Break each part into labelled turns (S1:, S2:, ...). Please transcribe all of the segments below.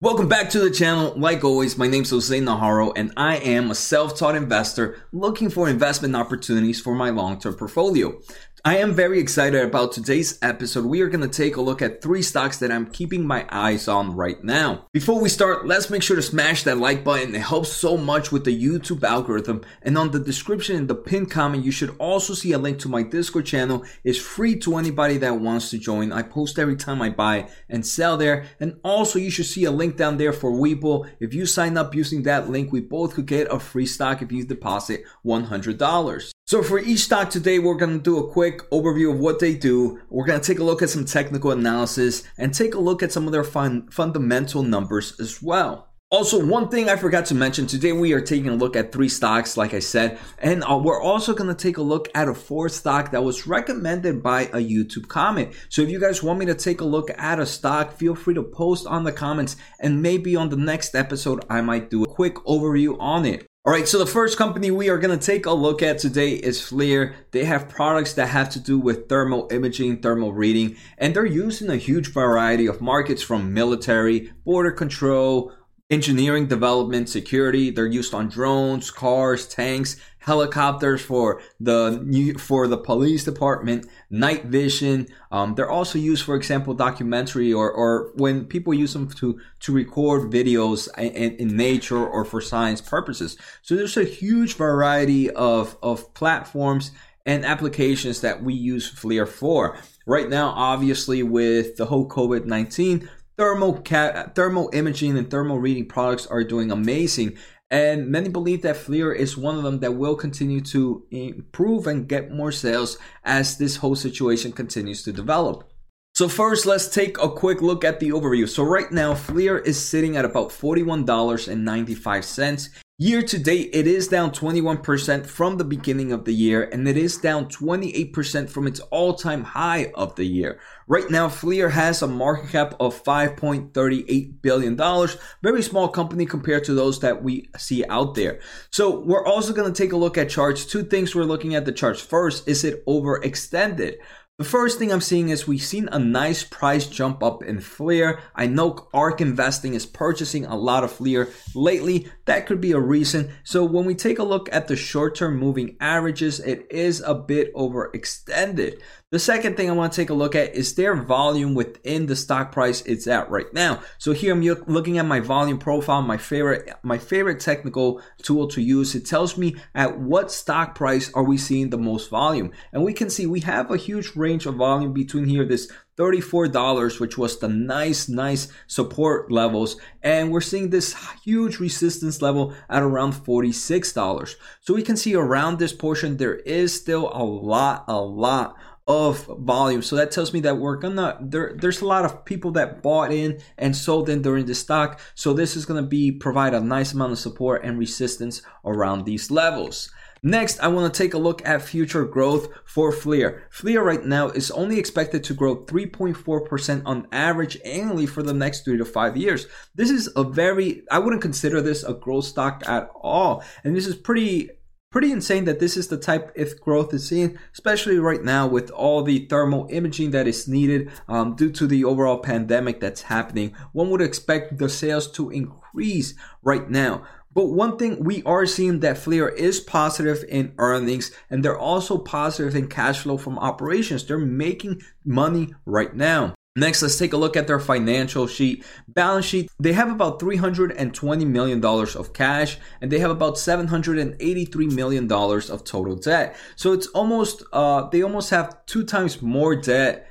S1: Welcome back to the channel. Like always, my name is Jose Najarro and I am a self-taught investor looking for investment opportunities for my long-term portfolio. I am very excited about today's episode. We are going to take a look at three stocks that I'm keeping my eyes on right now. Before we start, let's make sure to smash that like button. It helps so much with the YouTube algorithm. And on the description in the pinned comment, you should also see a link to my Discord channel. It's free to anybody that wants to join. I post every time I buy and sell there. And also you should see a link down there for Webull. If you sign up using that link, we both could get a free stock if you deposit $100. So for each stock today, we're going to do a quick overview of what they do. We're going to take a look at some technical analysis and take a look at some of their fun, fundamental numbers as well. Also, one thing I forgot to mention today, we are taking a look at three stocks, like I said, and uh, we're also going to take a look at a fourth stock that was recommended by a YouTube comment. So, if you guys want me to take a look at a stock, feel free to post on the comments, and maybe on the next episode, I might do a quick overview on it. All right, so the first company we are going to take a look at today is FLIR. They have products that have to do with thermal imaging, thermal reading, and they're used in a huge variety of markets from military, border control, engineering development, security. They're used on drones, cars, tanks, helicopters for the for the police department, night vision. Um, they're also used, for example, documentary or, or when people use them to to record videos in, in nature or for science purposes. So there's a huge variety of of platforms and applications that we use FLIR for. Right now, obviously, with the whole COVID 19, Thermal, ca- thermal imaging and thermal reading products are doing amazing. And many believe that FLIR is one of them that will continue to improve and get more sales as this whole situation continues to develop. So first, let's take a quick look at the overview. So right now, FLIR is sitting at about $41.95. Year to date, it is down 21% from the beginning of the year, and it is down 28% from its all time high of the year. Right now, FLIR has a market cap of $5.38 billion. Very small company compared to those that we see out there. So we're also going to take a look at charts. Two things we're looking at the charts. First, is it overextended? The first thing I'm seeing is we've seen a nice price jump up in FLIR. I know ARK Investing is purchasing a lot of FLIR lately. That could be a reason. So when we take a look at the short-term moving averages, it is a bit overextended. The second thing I want to take a look at is their volume within the stock price it's at right now. So here I'm looking at my volume profile, my favorite my favorite technical tool to use. It tells me at what stock price are we seeing the most volume. And we can see we have a huge range of volume between here this $34, which was the nice, nice support levels. And we're seeing this huge resistance level at around $46. So we can see around this portion, there is still a lot, a lot of volume. So that tells me that we're gonna there there's a lot of people that bought in and sold in during the stock. So this is gonna be provide a nice amount of support and resistance around these levels. Next, I want to take a look at future growth for FLIR. FLIR right now is only expected to grow 3.4% on average annually for the next three to five years. This is a very, I wouldn't consider this a growth stock at all. And this is pretty pretty insane that this is the type of growth is seen, especially right now with all the thermal imaging that is needed um, due to the overall pandemic that's happening. One would expect the sales to increase right now. But one thing we are seeing that FLIR is positive in earnings and they're also positive in cash flow from operations. They're making money right now. Next, let's take a look at their financial sheet. Balance sheet, they have about $320 million of cash and they have about $783 million of total debt. So it's almost, uh, they almost have two times more debt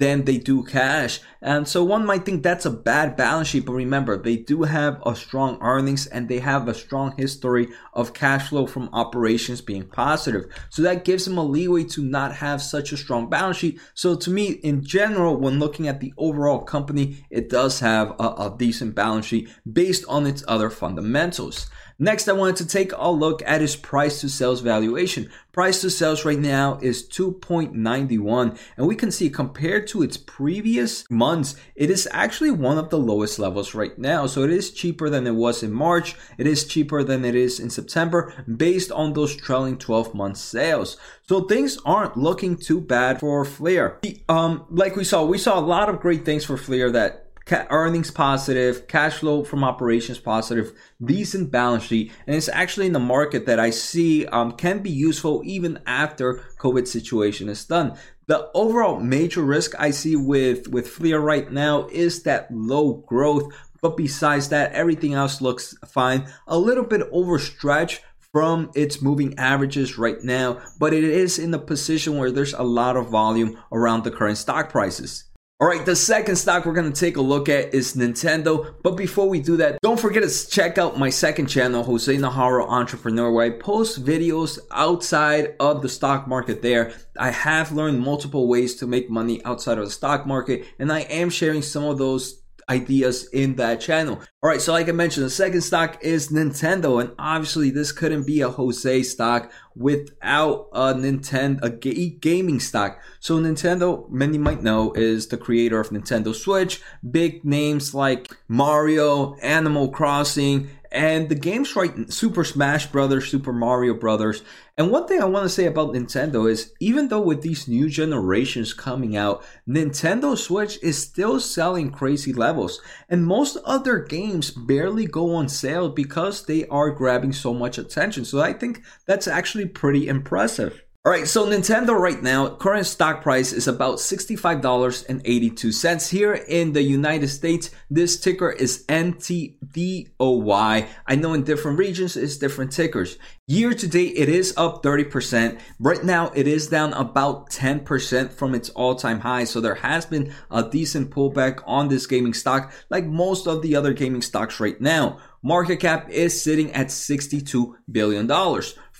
S1: than they do cash. And so one might think that's a bad balance sheet, but remember, they do have a strong earnings and they have a strong history of cash flow from operations being positive. So that gives them a leeway to not have such a strong balance sheet. So to me, in general, when looking at the overall company, it does have a, a decent balance sheet based on its other fundamentals. Next, I wanted to take a look at its price to sales valuation. Price to sales right now is 2.91 and we can see compared to its previous months, it is actually one of the lowest levels right now. So it is cheaper than it was in March. It is cheaper than it is in September based on those trailing 12 month sales. So things aren't looking too bad for FLIR. Um, like we saw, we saw a lot of great things for FLIR that earnings positive, cash flow from operations positive, decent balance sheet, and it's actually in the market that I see um, can be useful even after COVID situation is done. The overall major risk I see with with FLIR right now is that low growth, but besides that, everything else looks fine. A little bit overstretched from its moving averages right now, but it is in a position where there's a lot of volume around the current stock prices. All right, the second stock we're going to take a look at is Nintendo. But before we do that, don't forget to check out my second channel, Jose Najarro Entrepreneur, where I post videos outside of the stock market there. I have learned multiple ways to make money outside of the stock market, and I am sharing some of those ideas in that channel. All right, so like I mentioned, the second stock is Nintendo, and obviously this couldn't be a Jose stock without a Nintendo a gaming stock. So Nintendo, many might know, is the creator of Nintendo Switch. Big names like Mario, Animal Crossing, and the games right Super Smash Brothers, Super Mario Brothers. And one thing I want to say about Nintendo is even though with these new generations coming out, Nintendo Switch is still selling crazy levels. And most other games barely go on sale because they are grabbing so much attention. So I think that's actually pretty impressive. All right, so Nintendo right now, current stock price is about $65.82. Here in the United States, this ticker is NTDOY. I know in different regions it's different tickers. Year to date, it is up 30%. Right now, it is down about 10% from its all time high. So there has been a decent pullback on this gaming stock, like most of the other gaming stocks right now. Market cap is sitting at $62 billion.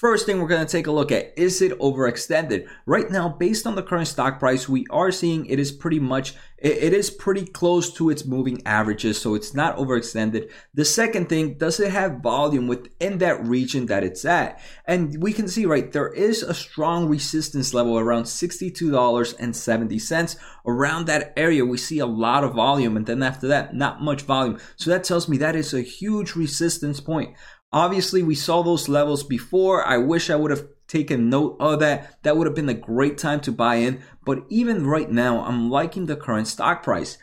S1: First thing we're going to take a look at is it overextended? Right now, based on the current stock price, we are seeing it is pretty much it is pretty close to its moving averages, so it's not overextended. The second thing, does it have volume within that region that it's at? And we can see right there is a strong resistance level around $62.70. Around that area, we see a lot of volume, and then after that, not much volume. So that tells me that is a huge resistance point. Obviously, we saw those levels before. I wish I would have taken note of that. That would have been a great time to buy in. But even right now, I'm liking the current stock price.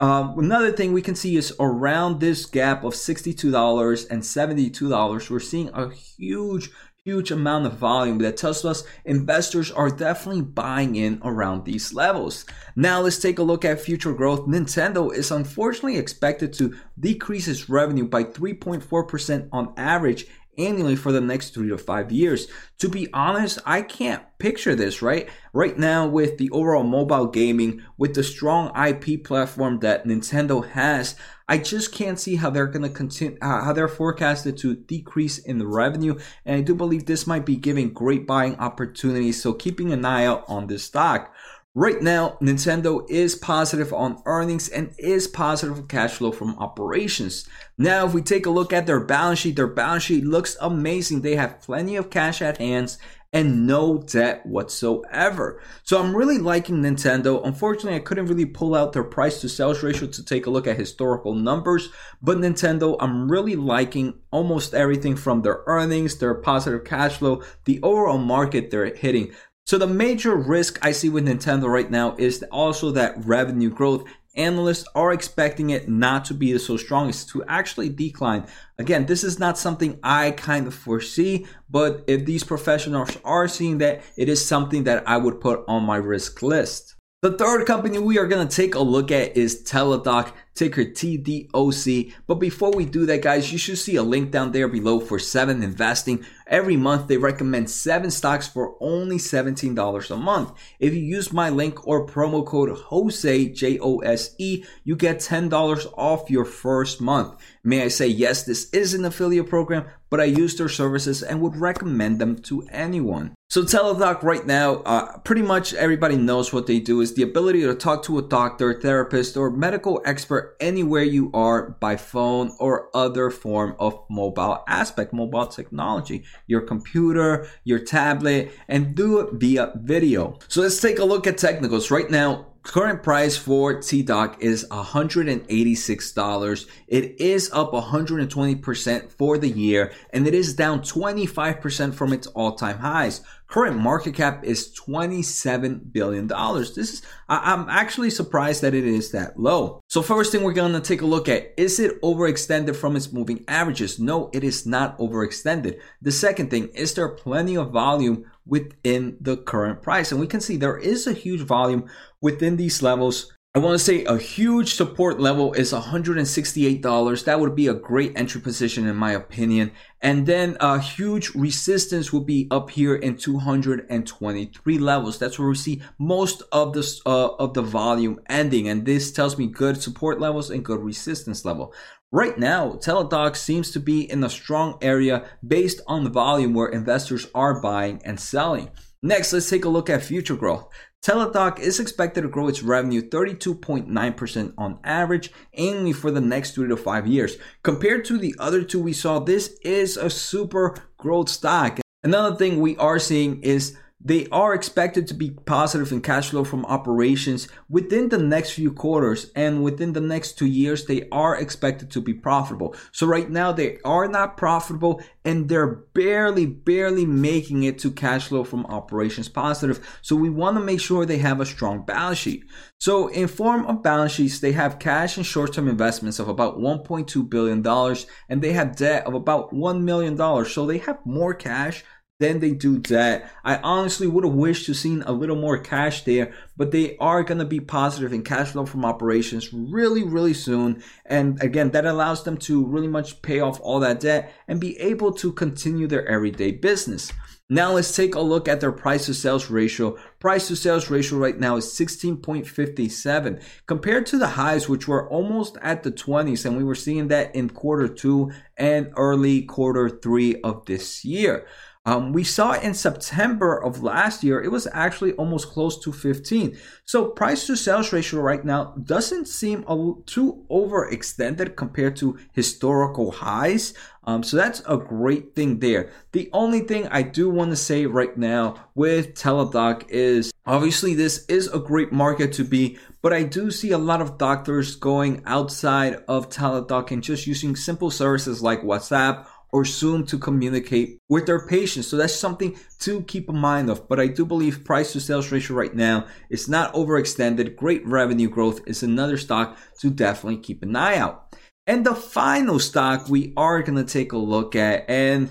S1: Um, another thing we can see is around this gap of $62 and $72, we're seeing a huge huge amount of volume that tells us investors are definitely buying in around these levels. Now let's take a look at future growth. Nintendo is unfortunately expected to decrease its revenue by 3.4% on average annually for the next three to five years. To be honest, I can't picture this, right? Right now, with the overall mobile gaming, with the strong IP platform that Nintendo has, I just can't see how they're going to continue, uh, how they're forecasted to decrease in the revenue. And I do believe this might be giving great buying opportunities. So keeping an eye out on this stock. Right now, Nintendo is positive on earnings and is positive on cash flow from operations. Now, if we take a look at their balance sheet, their balance sheet looks amazing. They have plenty of cash at hands and no debt whatsoever. So I'm really liking Nintendo. Unfortunately, I couldn't really pull out their price to sales ratio to take a look at historical numbers, but Nintendo, I'm really liking almost everything from their earnings, their positive cash flow, the overall market they're hitting. So the major risk I see with Nintendo right now is also that revenue growth. Analysts are expecting it not to be so strong, it's to actually decline. Again, this is not something I kind of foresee, but if these professionals are seeing that, it is something that I would put on my risk list. The third company we are going to take a look at is Teladoc, ticker TDOC. But before we do that, guys, you should see a link down there below for 7 Investing. Every month, they recommend 7 stocks for only $17 a month. If you use my link or promo code JOSE, J O S E, you get $10 off your first month. May I say, yes, this is an affiliate program, but I use their services and would recommend them to anyone. So Teladoc right now, uh, pretty much everybody knows what they do is the ability to talk to a doctor, therapist, or medical expert anywhere you are by phone or other form of mobile aspect, mobile technology, your computer, your tablet, and do it via video. So let's take a look at technicals. Right now, Current price for TDOC is $186. It is up 120% for the year and it is down 25% from its all time highs. Current market cap is $27 billion. This is, I'm actually surprised that it is that low. So first thing we're to take a look at, is it overextended from its moving averages? No, it is not overextended. The second thing, is there plenty of volume within the current price? And we can see there is a huge volume within these levels I want to say a huge support level is $168. That would be a great entry position in my opinion. And then a huge resistance would be up here in 223 levels. That's where we see most of the uh, of the volume ending. And this tells me good support levels and good resistance level. Right now, Teladoc seems to be in a strong area based on the volume where investors are buying and selling. Next, let's take a look at future growth. Teladoc is expected to grow its revenue 32.9% on average annually for the next three to five years. Compared to the other two we saw, this is a super growth stock. Another thing we are seeing is they are expected to be positive in cash flow from operations within the next few quarters and within the next two years they are expected to be profitable. So right now they are not profitable and they're barely barely making it to cash flow from operations positive. So we want to make sure they have a strong balance sheet. So in form of balance sheets they have cash and short-term investments of about 1.2 billion dollars and they have debt of about 1 million dollars. So they have more cash then they do that. I honestly would have wished to seen a little more cash there, but they are going to be positive in cash flow from operations really, really soon. And again, that allows them to really much pay off all that debt and be able to continue their everyday business. Now let's take a look at their price to sales ratio. Price to sales ratio right now is 16.57 compared to the highs, which were almost at the 20s. And we were seeing that in quarter two and early quarter three of this year. Um, we saw in September of last year, it was actually almost close to 15. So price to sales ratio right now doesn't seem a, too overextended compared to historical highs. Um, so that's a great thing there. The only thing I do want to say right now with Teladoc is obviously this is a great market to be, but I do see a lot of doctors going outside of Teladoc and just using simple services like WhatsApp or Zoom to communicate with their patients. So that's something to keep in mind of. But I do believe price to sales ratio right now is not overextended. Great revenue growth is another stock to definitely keep an eye out. And the final stock we are going to take a look at and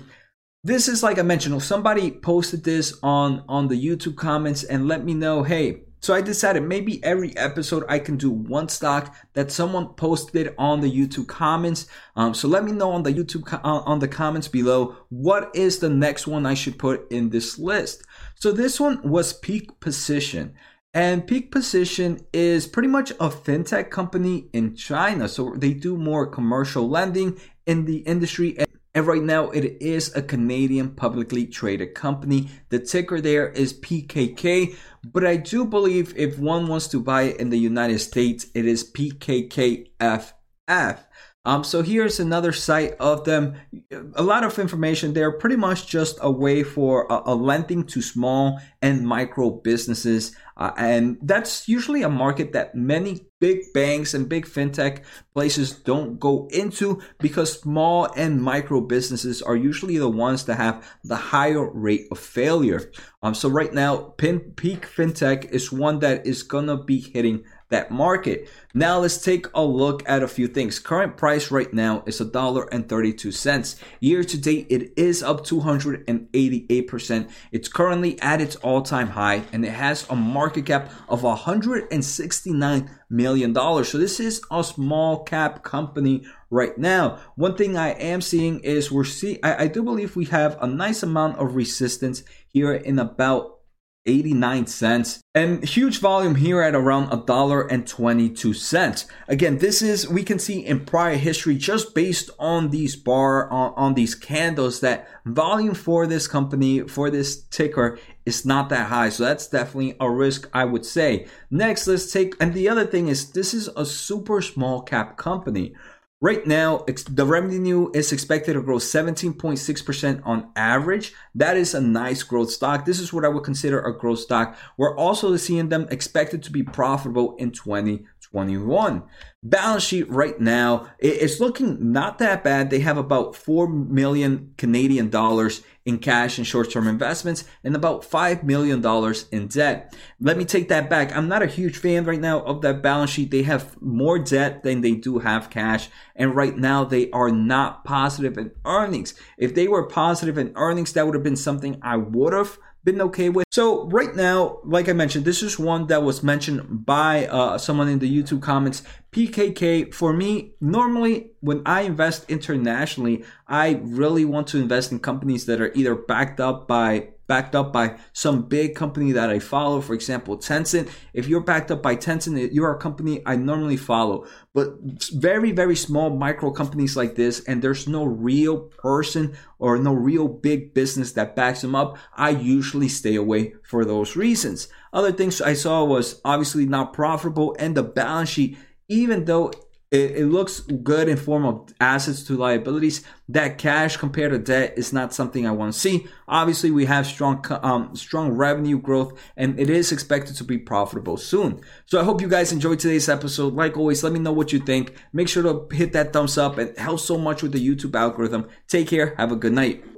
S1: this is like I mentioned, somebody posted this on on the YouTube comments and let me know, hey, so I decided maybe every episode I can do one stock that someone posted on the YouTube comments. Um, so let me know on the YouTube uh, on the comments below what is the next one I should put in this list. So this one was Peak Position. And Peak Position is pretty much a fintech company in China. So they do more commercial lending in the industry. And right now, it is a Canadian publicly traded company. The ticker there is PKK, but I do believe if one wants to buy it in the United States, it is PKKFF. Um, so here's another site of them. A lot of information. They're pretty much just a way for a, a lending to small and micro businesses. Uh, and that's usually a market that many big banks and big fintech places don't go into because small and micro businesses are usually the ones that have the higher rate of failure. Um, so right now, Pin, Peak Fintech is one that is gonna be hitting that market. Now let's take a look at a few things. Current price right now is a dollar and 32 cents. Year to date, it is up 288%. It's currently at its all-time high and it has a market cap of 169 million dollars. So this is a small cap company right now. One thing I am seeing is we're see I, I do believe we have a nice amount of resistance here in about 89 cents and huge volume here at around a dollar and 22 cents. Again this is we can see in prior history just based on these bar on, on these candles that volume for this company for this ticker is not that high. So that's definitely a risk i would say. Next let's take and the other thing is this is a super small cap company Right now, the revenue is expected to grow 17.6% on average. That is a nice growth stock. This is what I would consider a growth stock. We're also seeing them expected to be profitable in 2021. Balance sheet right now, it's looking not that bad. They have about 4 million Canadian dollars in cash and short term investments and about $5 million in debt. Let me take that back. I'm not a huge fan right now of that balance sheet. They have more debt than they do have cash. And right now they are not positive in earnings. If they were positive in earnings, that would have been something I would have been okay with. So right now, like I mentioned, this is one that was mentioned by uh, someone in the YouTube comments. PKK for me, normally when I invest internationally, I really want to invest in companies that are either backed up by backed up by some big company that I follow. For example, Tencent. If you're backed up by Tencent, you're a company I normally follow. But very, very small micro companies like this, and there's no real person or no real big business that backs them up, I usually stay away for those reasons. Other things I saw was obviously not profitable and the balance sheet even though it, it, looks good in form of assets to liabilities. That cash compared to debt is not something I want to see. Obviously, we have strong, um, strong revenue growth, and it is expected to be profitable soon. So I hope you guys enjoyed today's episode. Like always, let me know what you think. Make sure to hit that thumbs up. It helps so much with the YouTube algorithm. Take care. Have a good night.